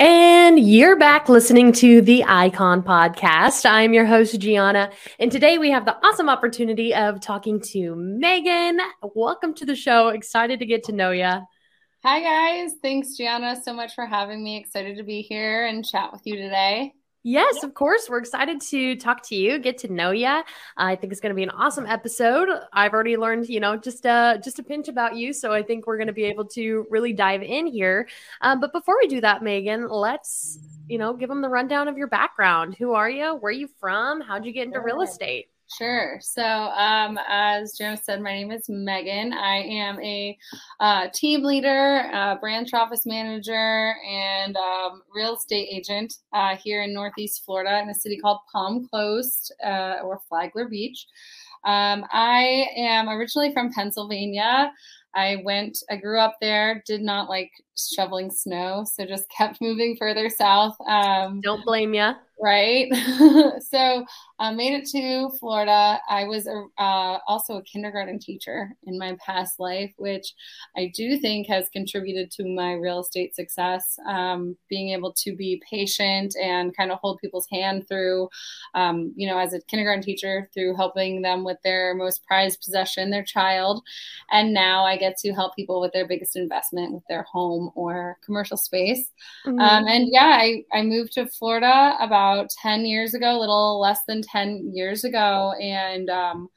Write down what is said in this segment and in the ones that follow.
And you're back listening to the Icon Podcast. I'm your host, Gianna. And today we have the awesome opportunity of talking to Megan. Welcome to the show. Excited to get to know you. Hi, guys. Thanks, Gianna, so much for having me. Excited to be here and chat with you today. Yes, of course. We're excited to talk to you, get to know you. I think it's going to be an awesome episode. I've already learned, you know, just uh, just a pinch about you, so I think we're going to be able to really dive in here. Um, but before we do that, Megan, let's you know give them the rundown of your background. Who are you? Where are you from? How'd you get into real estate? Sure. So, um, as Jim said, my name is Megan. I am a uh, team leader, uh, branch office manager, and um, real estate agent uh, here in Northeast Florida in a city called Palm Coast uh, or Flagler Beach. Um, I am originally from Pennsylvania. I went, I grew up there, did not like shoveling snow, so just kept moving further south. Um, Don't blame you right? so I uh, made it to Florida. I was a, uh, also a kindergarten teacher in my past life, which I do think has contributed to my real estate success. Um, being able to be patient and kind of hold people's hand through, um, you know, as a kindergarten teacher, through helping them with their most prized possession, their child. And now I get to help people with their biggest investment with their home or commercial space. Mm-hmm. Um, and yeah, I, I moved to Florida about about 10 years ago, a little less than 10 years ago, and um,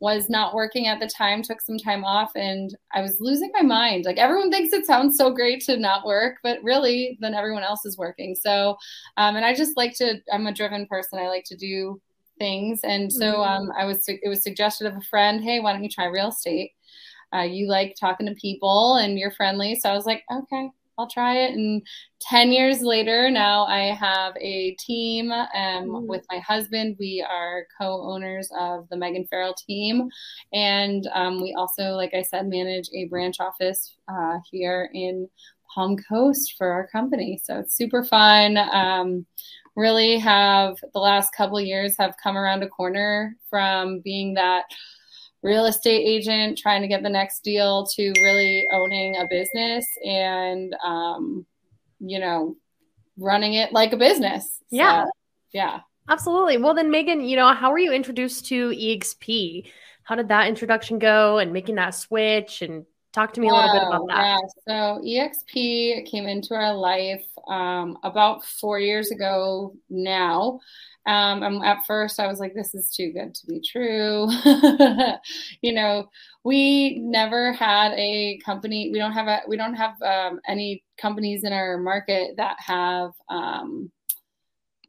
was not working at the time, took some time off, and I was losing my mind. Like everyone thinks it sounds so great to not work, but really, then everyone else is working. So, um, and I just like to, I'm a driven person. I like to do things. And so mm-hmm. um, I was, it was suggested of a friend, hey, why don't you try real estate? Uh, you like talking to people and you're friendly. So I was like, okay, I'll try it. And 10 years later, now I have a team um, mm-hmm. with my husband. We are co owners of the Megan Farrell team. And um, we also, like I said, manage a branch office uh, here in Palm Coast for our company. So it's super fun. Um, really have the last couple years have come around a corner from being that real estate agent trying to get the next deal to really owning a business and um, you know running it like a business. Yeah so, yeah. absolutely. Well then megan you know how were you introduced to exp how did that introduction go and making that switch and talk to me a little bit about that yeah so exp came into our life um, about four years ago now um, and at first, I was like, this is too good to be true. you know, we never had a company. We don't have a. We don't have um, any companies in our market that have um,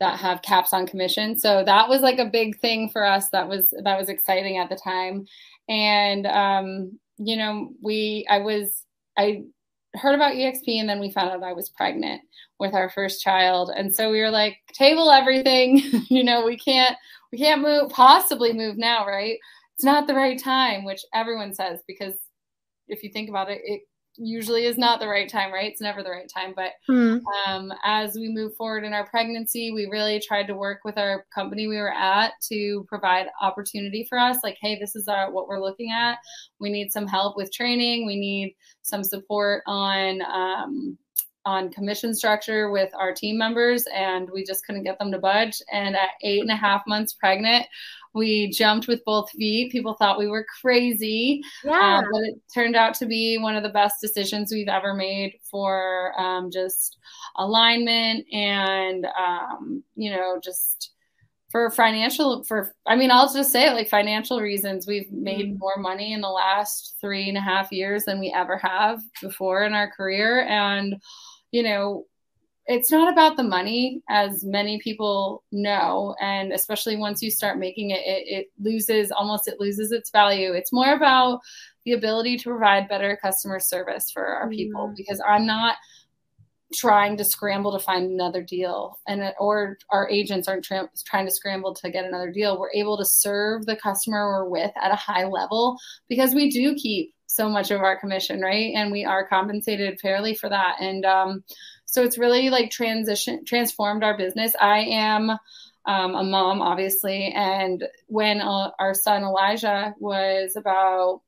that have caps on commission. So that was like a big thing for us. That was that was exciting at the time. And um, you know, we I was I heard about EXP and then we found out I was pregnant with our first child. And so we were like, table everything. you know, we can't we can't move possibly move now, right? It's not the right time, which everyone says because if you think about it, it usually is not the right time, right? It's never the right time. But mm. um, as we move forward in our pregnancy, we really tried to work with our company we were at to provide opportunity for us. Like, hey, this is our, what we're looking at. We need some help with training. We need some support on um, on commission structure with our team members, and we just couldn't get them to budge. And at eight and a half months pregnant, we jumped with both feet. People thought we were crazy, yeah. Um, but it turned out to be one of the best decisions we've ever made for um, just alignment and um, you know just for financial for i mean i'll just say it like financial reasons we've made mm-hmm. more money in the last three and a half years than we ever have before in our career and you know it's not about the money as many people know and especially once you start making it, it it loses almost it loses its value it's more about the ability to provide better customer service for our people mm-hmm. because i'm not trying to scramble to find another deal and or our agents aren't tra- trying to scramble to get another deal we're able to serve the customer we're with at a high level because we do keep so much of our commission right and we are compensated fairly for that and um, so it's really like transition transformed our business i am um, a mom obviously and when uh, our son elijah was about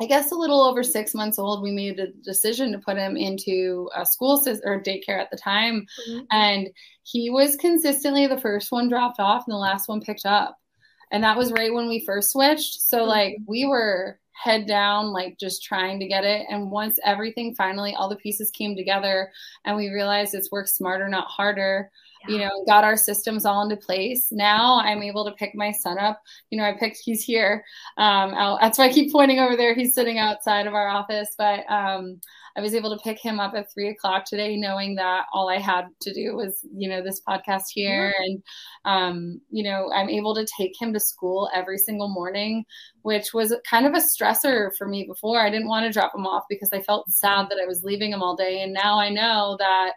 I guess a little over six months old, we made a decision to put him into a school or daycare at the time. Mm-hmm. And he was consistently the first one dropped off and the last one picked up. And that was right when we first switched. So, mm-hmm. like, we were head down, like, just trying to get it. And once everything finally, all the pieces came together and we realized it's work smarter, not harder you know, got our systems all into place. Now I'm able to pick my son up. You know, I picked, he's here. Um, out, that's why I keep pointing over there. He's sitting outside of our office, but um, I was able to pick him up at three o'clock today, knowing that all I had to do was, you know, this podcast here. Mm-hmm. And, um, you know, I'm able to take him to school every single morning, which was kind of a stressor for me before. I didn't want to drop him off because I felt sad that I was leaving him all day. And now I know that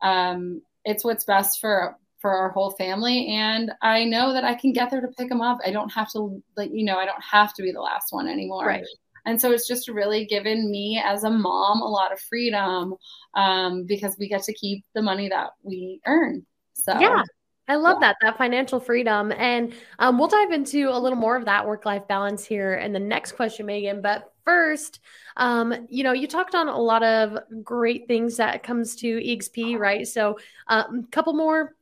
um, it's what's best for for our whole family and i know that i can get there to pick them up i don't have to like you know i don't have to be the last one anymore right and so it's just really given me as a mom a lot of freedom um, because we get to keep the money that we earn so yeah I love yeah. that, that financial freedom. And um, we'll dive into a little more of that work life balance here in the next question, Megan. But first, um, you know, you talked on a lot of great things that comes to EXP, right? So a um, couple more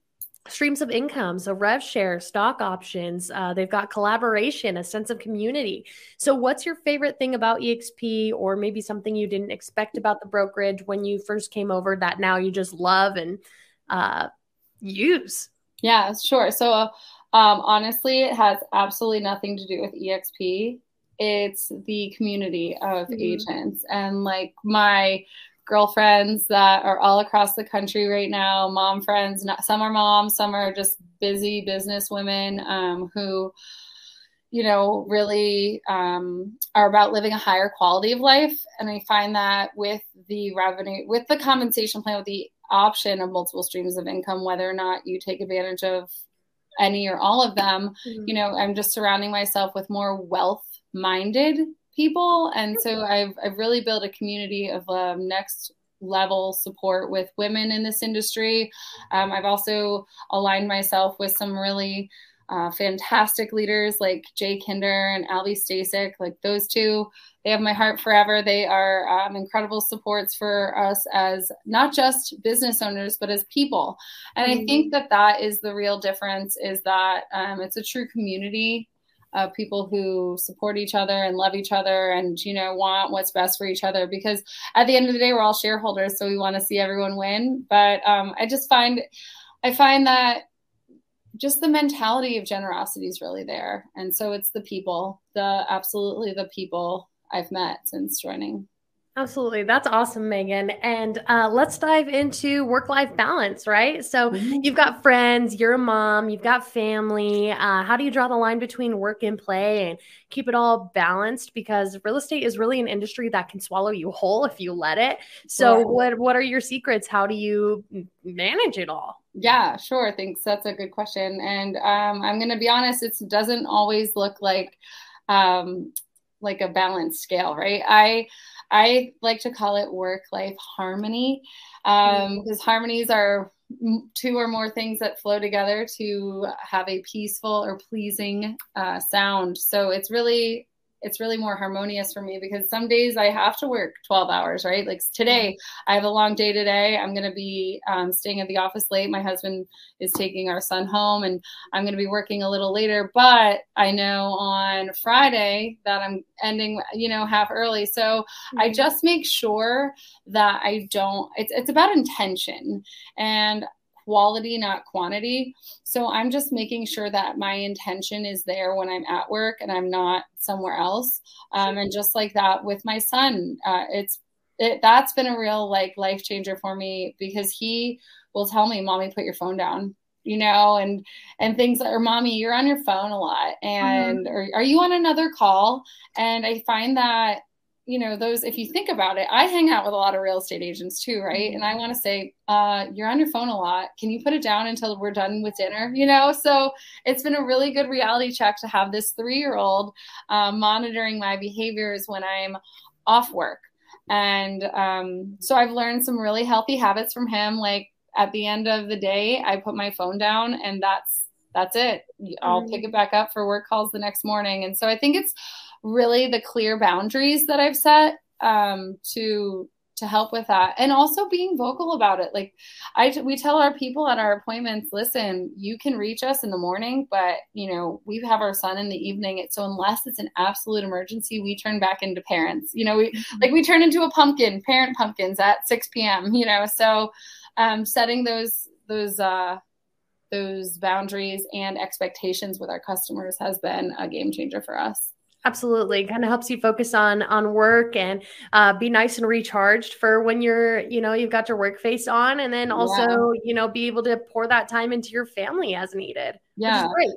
streams of income. So rev share stock options uh, they've got collaboration a sense of community. So what's your favorite thing about exp or maybe something you didn't expect about the brokerage when you first came over that now you just love and uh, use? Yeah sure. So uh, um, honestly it has absolutely nothing to do with exp it's the community of mm-hmm. agents and like my girlfriends that are all across the country right now mom friends not, some are moms some are just busy business women um, who you know really um, are about living a higher quality of life and i find that with the revenue with the compensation plan with the option of multiple streams of income whether or not you take advantage of any or all of them mm-hmm. you know i'm just surrounding myself with more wealth minded people and so i've, I've really built a community of um, next level support with women in this industry um, i've also aligned myself with some really uh, fantastic leaders like Jay Kinder and Alvy Stasek. Like those two, they have my heart forever. They are um, incredible supports for us as not just business owners, but as people. And mm-hmm. I think that that is the real difference is that um, it's a true community of people who support each other and love each other and you know want what's best for each other. Because at the end of the day we're all shareholders so we want to see everyone win. But um, i just find i find that just the mentality of generosity is really there. And so it's the people the absolutely the people i've met since joining Absolutely. That's awesome, Megan. And uh, let's dive into work life balance, right? So mm-hmm. you've got friends, you're a mom, you've got family. Uh, how do you draw the line between work and play and keep it all balanced? Because real estate is really an industry that can swallow you whole if you let it. So, what, what are your secrets? How do you manage it all? Yeah, sure. Thanks. That's a good question. And um, I'm going to be honest, it doesn't always look like um, like a balanced scale, right? I I like to call it work life harmony because um, mm-hmm. harmonies are two or more things that flow together to have a peaceful or pleasing uh, sound. So it's really it's really more harmonious for me because some days I have to work 12 hours, right? Like today, I have a long day today. I'm going to be um, staying at the office late. My husband is taking our son home and I'm going to be working a little later, but I know on Friday that I'm ending, you know, half early. So mm-hmm. I just make sure that I don't, it's, it's about intention. And quality, not quantity. So I'm just making sure that my intention is there when I'm at work and I'm not somewhere else. Um, and just like that with my son, uh, it's it, that's been a real like life changer for me because he will tell me, "Mommy, put your phone down." You know, and and things or mommy, you're on your phone a lot, and mm-hmm. or are you on another call? And I find that you know those if you think about it i hang out with a lot of real estate agents too right? And i mm-hmm. want to say uh, you're on your phone a lot. Can you put it down until we're done with dinner? You know so it's been a really good reality check to have this three year old um, monitoring my behaviors when i'm off work. And um, so i've learned some really healthy habits from him. Like at the end of the day i put my phone down and that's that's it. I'll mm-hmm. pick it back up for work calls the next morning. And so i think it's really the clear boundaries that I've set um, to to help with that. And also being vocal about it. Like i we tell our people at our appointments listen you can reach us in the morning but you know we have our son in the evening. So unless it's an absolute emergency we turn back into parents. You know we mm-hmm. like we turn into a pumpkin parent pumpkins at 6 p.m you know? So um, setting those those uh those boundaries and expectations with our customers has been a game changer for us Absolutely, kind of helps you focus on on work and uh, be nice and recharged for when you're, you know, you've got your work face on, and then also, yeah. you know, be able to pour that time into your family as needed. Yeah, great.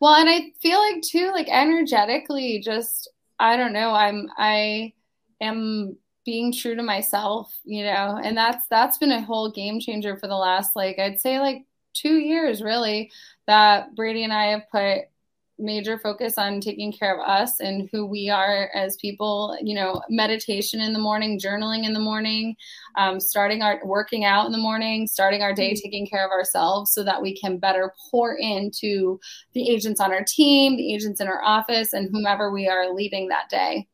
Well, and I feel like too, like energetically, just I don't know, I'm I am being true to myself, you know, and that's that's been a whole game changer for the last like I'd say like two years really that Brady and I have put major focus on taking care of us and who we are as people you know meditation in the morning journaling in the morning um, starting our working out in the morning starting our day mm-hmm. taking care of ourselves so that we can better pour into the agents on our team the agents in our office and whomever we are leading that day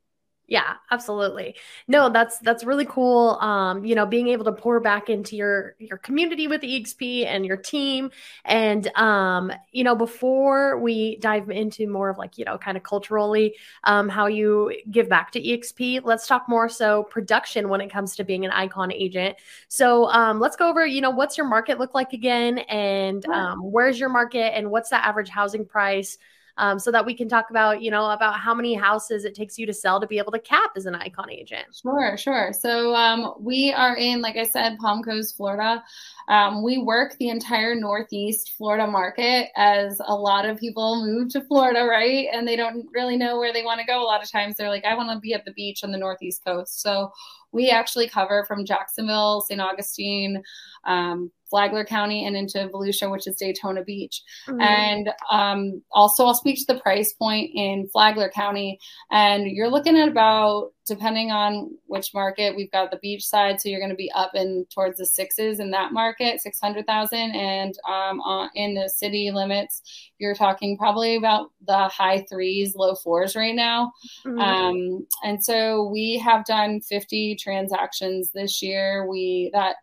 yeah, absolutely. No, that's that's really cool. Um, you know, being able to pour back into your your community with EXP and your team. And um, you know, before we dive into more of like, you know, kind of culturally, um, how you give back to EXP, let's talk more so production when it comes to being an icon agent. So um let's go over, you know, what's your market look like again and um where's your market and what's the average housing price? Um, so that we can talk about, you know, about how many houses it takes you to sell to be able to cap as an icon agent. Sure, sure. So um, we are in, like I said, Palm Coast, Florida. Um, we work the entire Northeast Florida market as a lot of people move to Florida, right? And they don't really know where they want to go. A lot of times they're like, I want to be at the beach on the Northeast coast. So we actually cover from Jacksonville, St. Augustine, um, Flagler County and into Volusia, which is Daytona Beach. Mm-hmm. And um, also, I'll speak to the price point in Flagler County. And you're looking at about, depending on which market, we've got the beach side. So you're going to be up in towards the sixes in that market, 600,000. And um, uh, in the city limits, you're talking probably about the high threes, low fours right now. Mm-hmm. Um, and so we have done 50 transactions this year. We, that,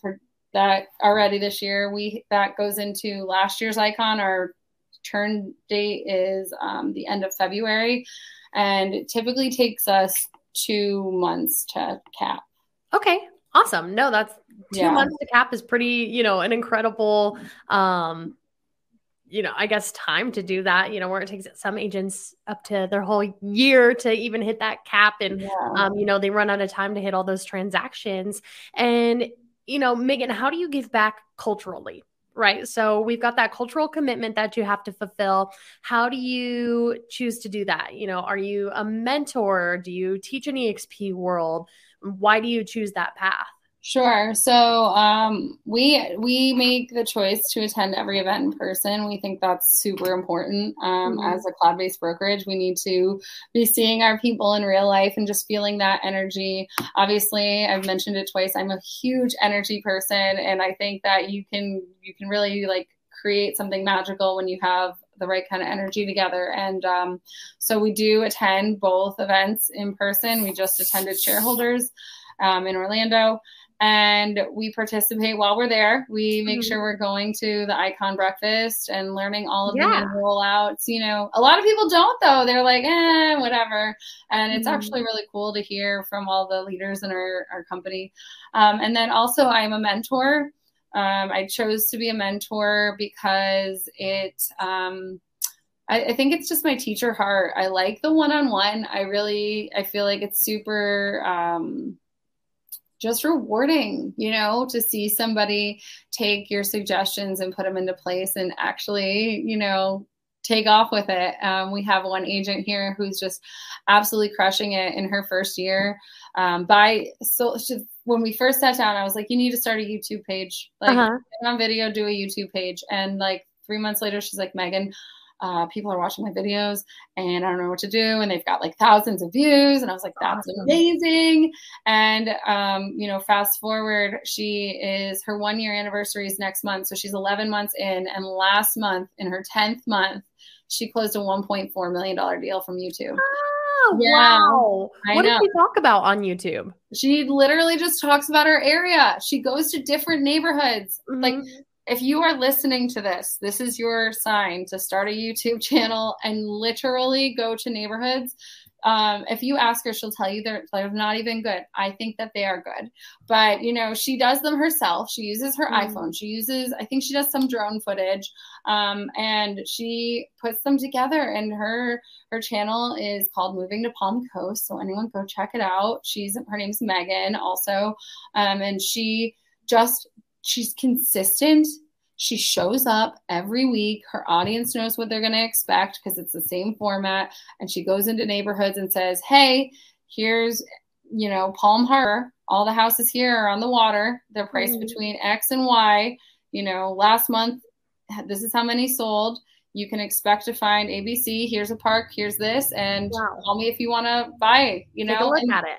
that already this year. We that goes into last year's icon. Our turn date is um, the end of February, and it typically takes us two months to cap. Okay, awesome. No, that's two yeah. months to cap is pretty, you know, an incredible um you know, I guess time to do that, you know, where it takes some agents up to their whole year to even hit that cap. And, yeah. um, you know, they run out of time to hit all those transactions. And you know, Megan, how do you give back culturally? Right. So we've got that cultural commitment that you have to fulfill. How do you choose to do that? You know, are you a mentor? Do you teach an EXP world? Why do you choose that path? Sure. So um, we we make the choice to attend every event in person. We think that's super important. Um, mm-hmm. As a cloud based brokerage, we need to be seeing our people in real life and just feeling that energy. Obviously, I've mentioned it twice. I'm a huge energy person, and I think that you can you can really like create something magical when you have the right kind of energy together. And um, so we do attend both events in person. We just attended shareholders um, in Orlando and we participate while we're there. We make mm-hmm. sure we're going to the icon breakfast and learning all of yeah. the rollouts. You know, a lot of people don't though. They're like, eh, whatever. And it's mm-hmm. actually really cool to hear from all the leaders in our, our company. Um, and then also I'm a mentor. Um, I chose to be a mentor because it, um, I, I, think it's just my teacher heart. I like the one-on-one. I really, I feel like it's super, um, just rewarding, you know, to see somebody take your suggestions and put them into place and actually, you know, take off with it. Um, we have one agent here who's just absolutely crushing it in her first year. Um, by so she, when we first sat down, I was like, you need to start a YouTube page, like uh-huh. on video, do a YouTube page. And like three months later, she's like, Megan, uh, people are watching my videos and I don't know what to do. And they've got like thousands of views. And I was like, that's awesome. amazing. And, um, you know, fast forward, she is her one year anniversary is next month. So she's 11 months in. And last month, in her 10th month, she closed a $1.4 million deal from YouTube. Oh, yeah, wow. I what know. did she talk about on YouTube? She literally just talks about her area. She goes to different neighborhoods. Mm-hmm. Like if you are listening to this, this is your sign to start a YouTube channel and literally go to neighborhoods. Um, if you ask her, she'll tell you they're, they're not even good. I think that they are good, but you know, she does them herself. She uses her mm. iPhone. She uses, I think she does some drone footage, um, and she puts them together. And her her channel is called Moving to Palm Coast. So anyone go check it out. She's her name's Megan also, um, and she just she's consistent. She shows up every week. Her audience knows what they're going to expect because it's the same format. And she goes into neighborhoods and says, Hey, here's, you know, Palm Harbor. All the houses here are on the water. They're priced mm-hmm. between X and Y. You know, last month, this is how many sold. You can expect to find ABC. Here's a park. Here's this, and wow. call me if you want to buy. You Take know, look and, at it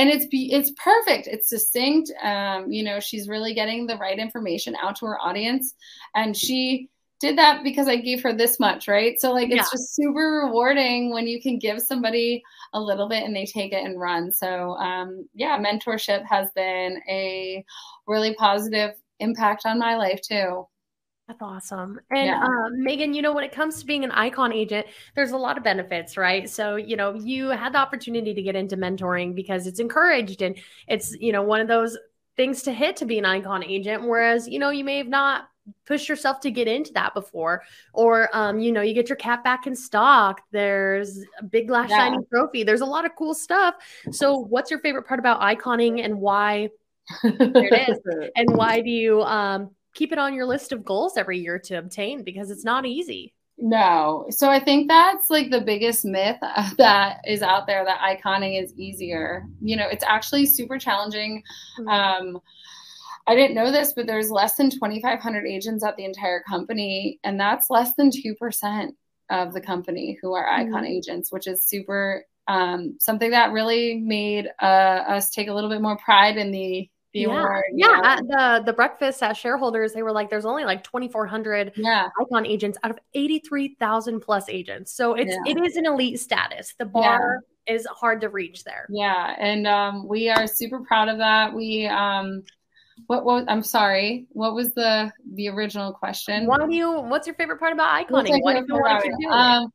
and it's it's perfect. It's distinct um, you know she's really getting the right information out to her audience. And she did that because i gave her this much right? So like it's yeah. just super rewarding when you can give somebody a little bit and they take it and run. So um, yeah mentorship has been a really positive impact on my life too that's awesome. And yeah. um, Megan, you know, when it comes to being an icon agent, there's a lot of benefits, right? So, you know, you had the opportunity to get into mentoring because it's encouraged and it's, you know, one of those things to hit to be an icon agent. Whereas, you know, you may have not pushed yourself to get into that before or um, you know you get your cap back in stock there's a big glass yeah. shiny trophy there's a lot of cool stuff so what's your favorite part about iconing and why there it is and why do you um, keep it on your list of goals every year to obtain because it's not easy. No. So I think that's like the biggest myth that is out there that iconing is easier. You know, it's actually super challenging. Mm-hmm. Um, I didn't know this, but there's less than 2,500 agents at the entire company, and that's less than 2% of the company who are icon mm-hmm. agents, which is super um, something that really made uh, us take a little bit more pride in the yeah. Award, yeah. At the the breakfast at shareholders, they were like, "There's only like 2,400 yeah. icon agents out of 83,000 plus agents." So it's yeah. it is an elite status. The bar is hard to reach there. Yeah, and um, we are super proud of that. We um, what was I'm sorry, what was the the original question? Why do you? What's your favorite part about iconing? What do you want to do? Um,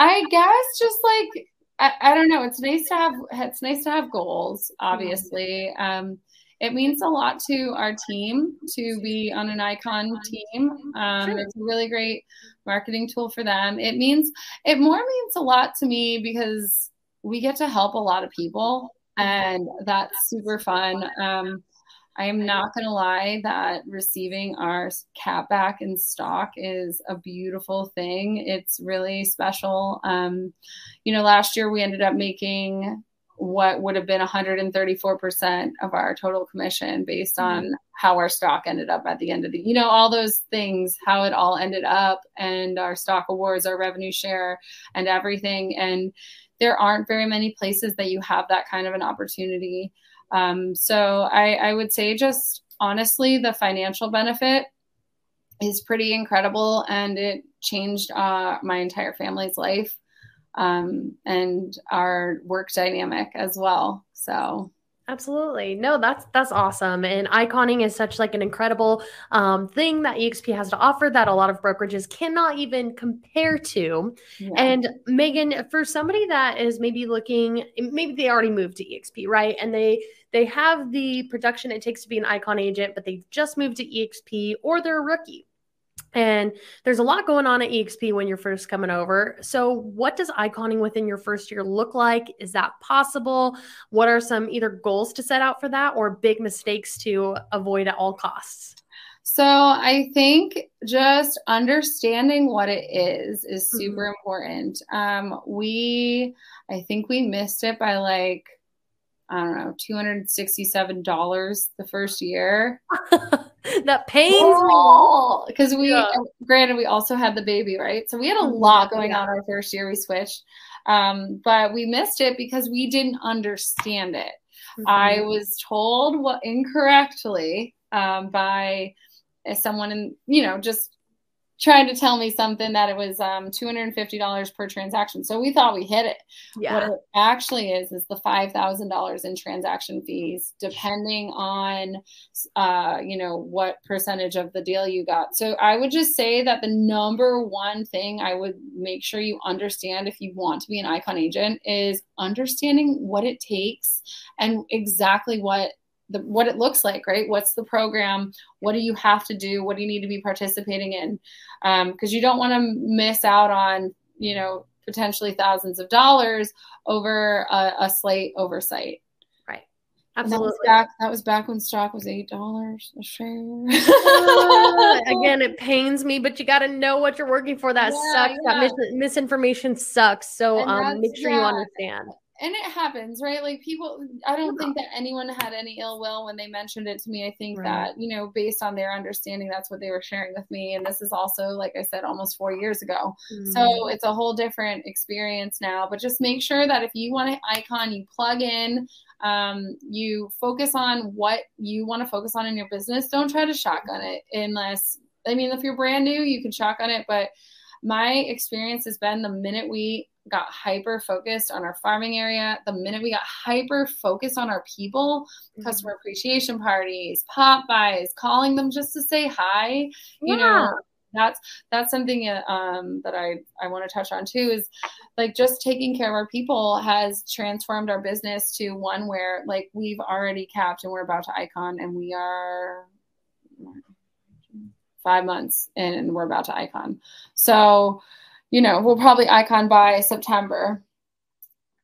I guess just like I, I don't know. It's nice to have it's nice to have goals. Obviously. Um, it means a lot to our team to be on an icon team. Um, sure. It's a really great marketing tool for them. It means it more means a lot to me because we get to help a lot of people, and that's super fun. Um, I am not going to lie that receiving our cap back in stock is a beautiful thing. It's really special. Um, you know, last year we ended up making what would have been 134% of our total commission based on mm-hmm. how our stock ended up at the end of the you know all those things how it all ended up and our stock awards our revenue share and everything. And there aren't very many places that you have that kind of an opportunity. Um, so I, I would say just honestly the financial benefit is pretty incredible and it changed uh, my entire family's life um, and our work dynamic as well. So Absolutely. No, that's that's awesome. And iconing is such like an incredible um, thing that EXP has to offer that a lot of brokerages cannot even compare to. Yeah. And Megan, for somebody that is maybe looking, maybe they already moved to EXP, right? And they they have the production it takes to be an icon agent, but they've just moved to EXP or they're a rookie And there's a lot going on at EXP when you're first coming over. So, what does iconing within your first year look like? Is that possible? What are some either goals to set out for that or big mistakes to avoid at all costs? So, I think just understanding what it is is super mm-hmm. important. Um, we, I think we missed it by like, I don't know, $267 the first year. that pains oh, me because we yeah. granted we also had the baby right so we had a mm-hmm. lot going on our first year we switched um, but we missed it because we didn't understand it mm-hmm. i was told what incorrectly um, by someone in you know just trying to tell me something that it was um, $250 per transaction. So we thought we hit it. Yeah. What it actually is is the $5,000 in transaction fees, depending on, uh, you know, what percentage of the deal you got. So I would just say that the number one thing I would make sure you understand if you want to be an icon agent is understanding what it takes and exactly what the, what it looks like, right? What's the program? What do you have to do? What do you need to be participating in? Because um, you don't want to miss out on, you know, potentially thousands of dollars over a, a slate oversight. Right. Absolutely. That was, back, that was back when stock was eight dollars a share. uh, again, it pains me, but you got to know what you're working for. That yeah, sucks. Yeah. That mis- misinformation sucks. So um, make sure yeah. you understand and it happens, right? Like people, I don't think that anyone had any ill will when they mentioned it to me. I think right. that, you know, based on their understanding, that's what they were sharing with me. And this is also, like I said, almost four years ago. Mm-hmm. So it's a whole different experience now. But just make sure that if you want an icon, you plug in, um, you focus on what you want to focus on in your business. Don't try to shotgun it unless, I mean, if you're brand new, you can shotgun it. But my experience has been the minute we got hyper focused on our farming area, the minute we got hyper focused on our people, mm-hmm. customer appreciation parties, pop-bys, calling them just to say hi, you know, that's that's something um, that I I want to touch on too is like just taking care of our people has transformed our business to one where like we've already capped and we're about to icon and we are five months and we're about to icon. So you know, we'll probably icon by September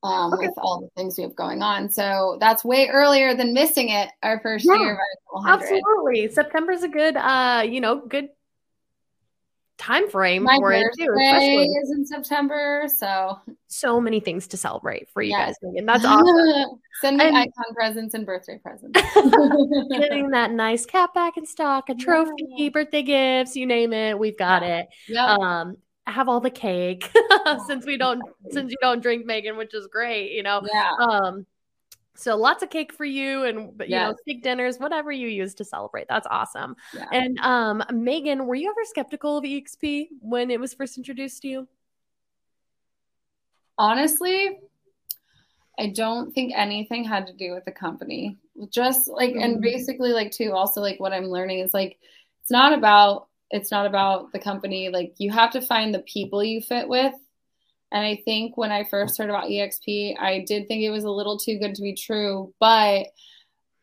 um, okay. with all the things we have going on. So that's way earlier than missing it our first yeah, year. Absolutely, September is a good, uh, you know, good time frame My for it too. Especially is in September, so so many things to celebrate for you guys, and that's awesome. Send me and, icon presents and birthday presents. getting that nice cap back in stock, a trophy, yeah. birthday gifts, you name it, we've got yeah. it. Um, have all the cake since we don't since you don't drink Megan, which is great, you know. Yeah. Um so lots of cake for you and you yes. know steak dinners whatever you use to celebrate that's awesome yeah. and um megan were you ever skeptical of exp when it was first introduced to you honestly i don't think anything had to do with the company just like mm-hmm. and basically like too also like what i'm learning is like it's not about it's not about the company like you have to find the people you fit with and i think when i first heard about exp i did think it was a little too good to be true but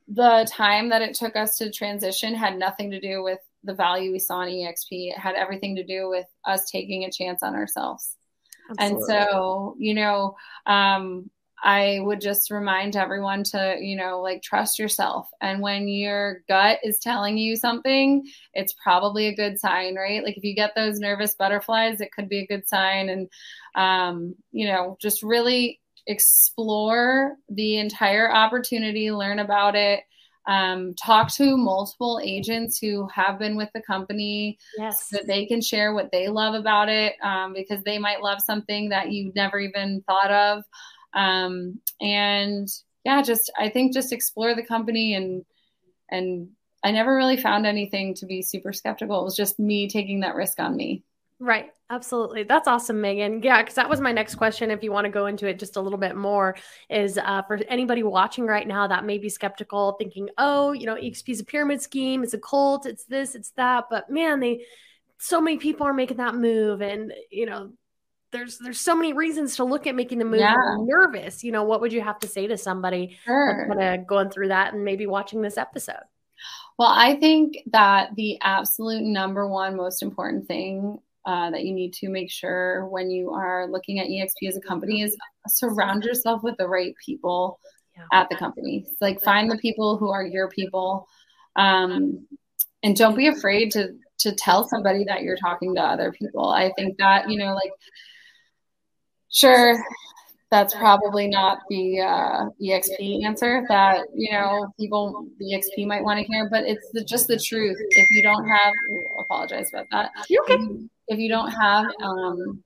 the time that it took us to transition had nothing to do with the value we saw in exp it had everything to do with us taking a chance on ourselves Absolutely. and so you know um, I would just remind everyone to, you know, like trust yourself. And when your gut is telling you something, it's probably a good sign, right? Like if you get those nervous butterflies, it could be a good sign. And, um, you know, just really explore the entire opportunity, learn about it. Um, talk to multiple agents who have been with the company yes. so that they can share what they love about it um, because they might love something that you never even thought of. Um, and yeah, just I think just explore the company and and I never really found anything to be super skeptical. It was just me taking that risk on me. Right. Absolutely. That's awesome, Megan. Yeah, because that was my next question. If you want to go into it just a little bit more, is uh, for anybody watching right now that may be skeptical, thinking, oh, you know, EXP is a pyramid scheme, it's a cult, it's this, it's that. But man, they, so many people are making that move. And, you know, there's there's so many reasons to look at making the move yeah. nervous. You know, what would you have to say to somebody sure. kind of going through that and maybe watching this episode? Well, I think that the absolute number one most important thing uh, that you need to make sure when you are looking at EXP as a company is surround yourself with the right people yeah. at the company. Like find the people who are your people, um, and don't be afraid to to tell somebody that you're talking to other people. I think that you know, like, sure, that's probably not the uh, exp answer that you know people the exp might want to hear but it's the, just the truth if you don't have apologize about that You okay. if you don't have um,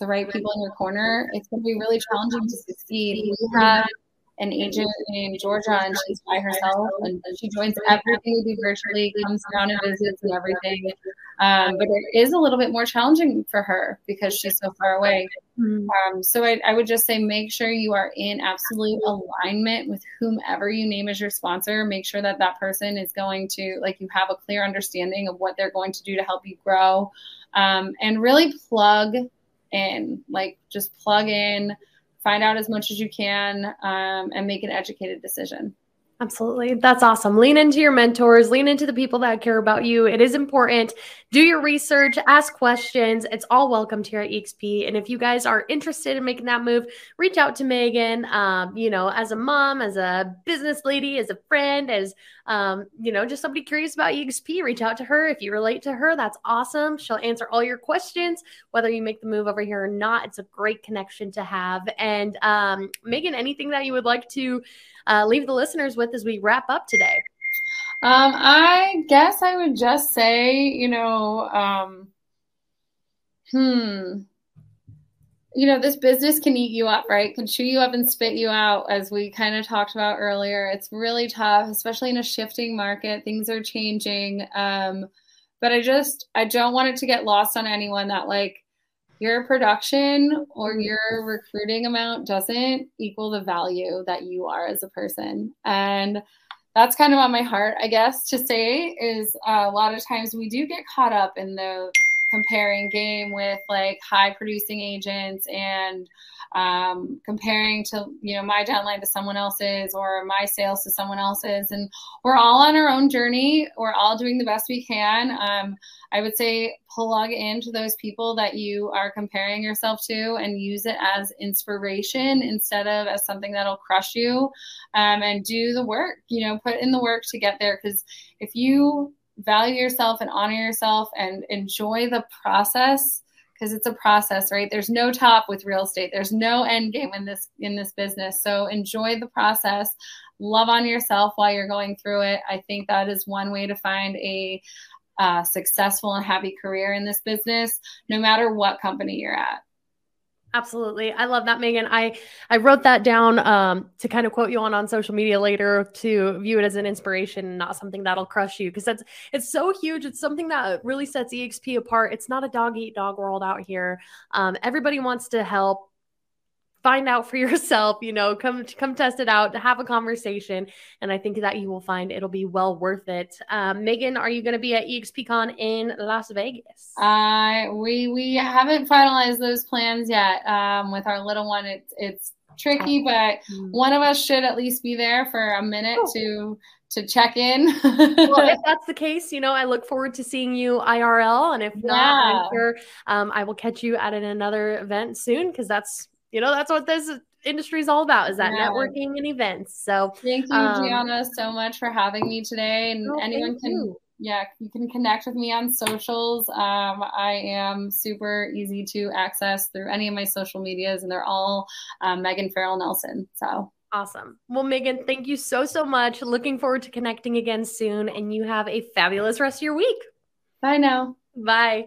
the right people in your corner it's going to be really challenging to succeed we have an agent in Georgia and she's by herself and she joins everything we do virtually, comes down and visits and everything. Um, but it is a little bit more challenging for her because she's so far away. Mm-hmm. Um, so I, I, would just say make sure you are in absolute alignment with whomever you name as your sponsor. Make sure that that person is going to, like, you have a clear understanding of what they're going to do to help you grow um, and really plug in, like, just plug in find out as much as you can um, and make an educated decision. Absolutely. That's awesome. Lean into your mentors, lean into the people that care about you. It is important. Do your research, ask questions. It's all welcomed here at EXP. And if you guys are interested in making that move, reach out to Megan. Um, you know, as a mom, as a business lady, as a friend, as um, you know, just somebody curious about EXP, reach out to her. If you relate to her, that's awesome. She'll answer all your questions, whether you make the move over here or not. It's a great connection to have. And um, Megan, anything that you would like to uh, leave the listeners with as we wrap up today? Um, I guess I would just say, you know, um, hmm, you know, this business can eat you up, right? Can chew you up and spit you out, as we kind of talked about earlier. It's really tough, especially in a shifting market. Things are changing. Um, but I just, I don't want it to get lost on anyone that, like, your production or your recruiting amount doesn't equal the value that you are as a person. And that's kind of on my heart, I guess, to say is uh, a lot of times we do get caught up in the comparing game with like high producing agents and um, comparing to you know my downline to someone else's or my sales to someone else's. And we're all on our own journey. We're all doing the best we can. Um, i would say plug into those people that you are comparing yourself to and use it as inspiration instead of as something that'll crush you. Um, and do the work you know put in the work to get there. Because if you value yourself and honor yourself and enjoy the process because it's a process right? There's no top with real estate. There's no end game in this in this business. So enjoy the process. Love on yourself while you're going through it. I think that is one way to find a uh, successful and happy career in this business no matter what company you're at Absolutely. I love that, Megan. I, I wrote that down um, to kind of quote you on on social media later to view it as an inspiration, not something that'll crush you. Because that's it's so huge. It's something that really sets EXP apart. It's not a dog eat dog world out here. Um, everybody wants to help find out for yourself you know come come test it out have a conversation and i think that you will find it'll be well worth it um, megan are you going to be at expcon in las vegas uh we we haven't finalized those plans yet um, with our little one it's it's tricky but mm. one of us should at least be there for a minute oh. to to check in. well, if that's the case, you know, I look forward to seeing you IRL. And if yeah. not, I'm sure um, I will catch you at another event soon because that's you know that's what this industry is all about is that yeah. networking and events so thank you um, gianna so much for having me today and oh, anyone can you. yeah you can connect with me on socials um, i am super easy to access through any of my social medias and they're all um, megan farrell nelson so Awesome. Well, Megan, thank you so, so much. Looking forward to connecting again soon. And you have a fabulous rest of your week. Bye now. Bye.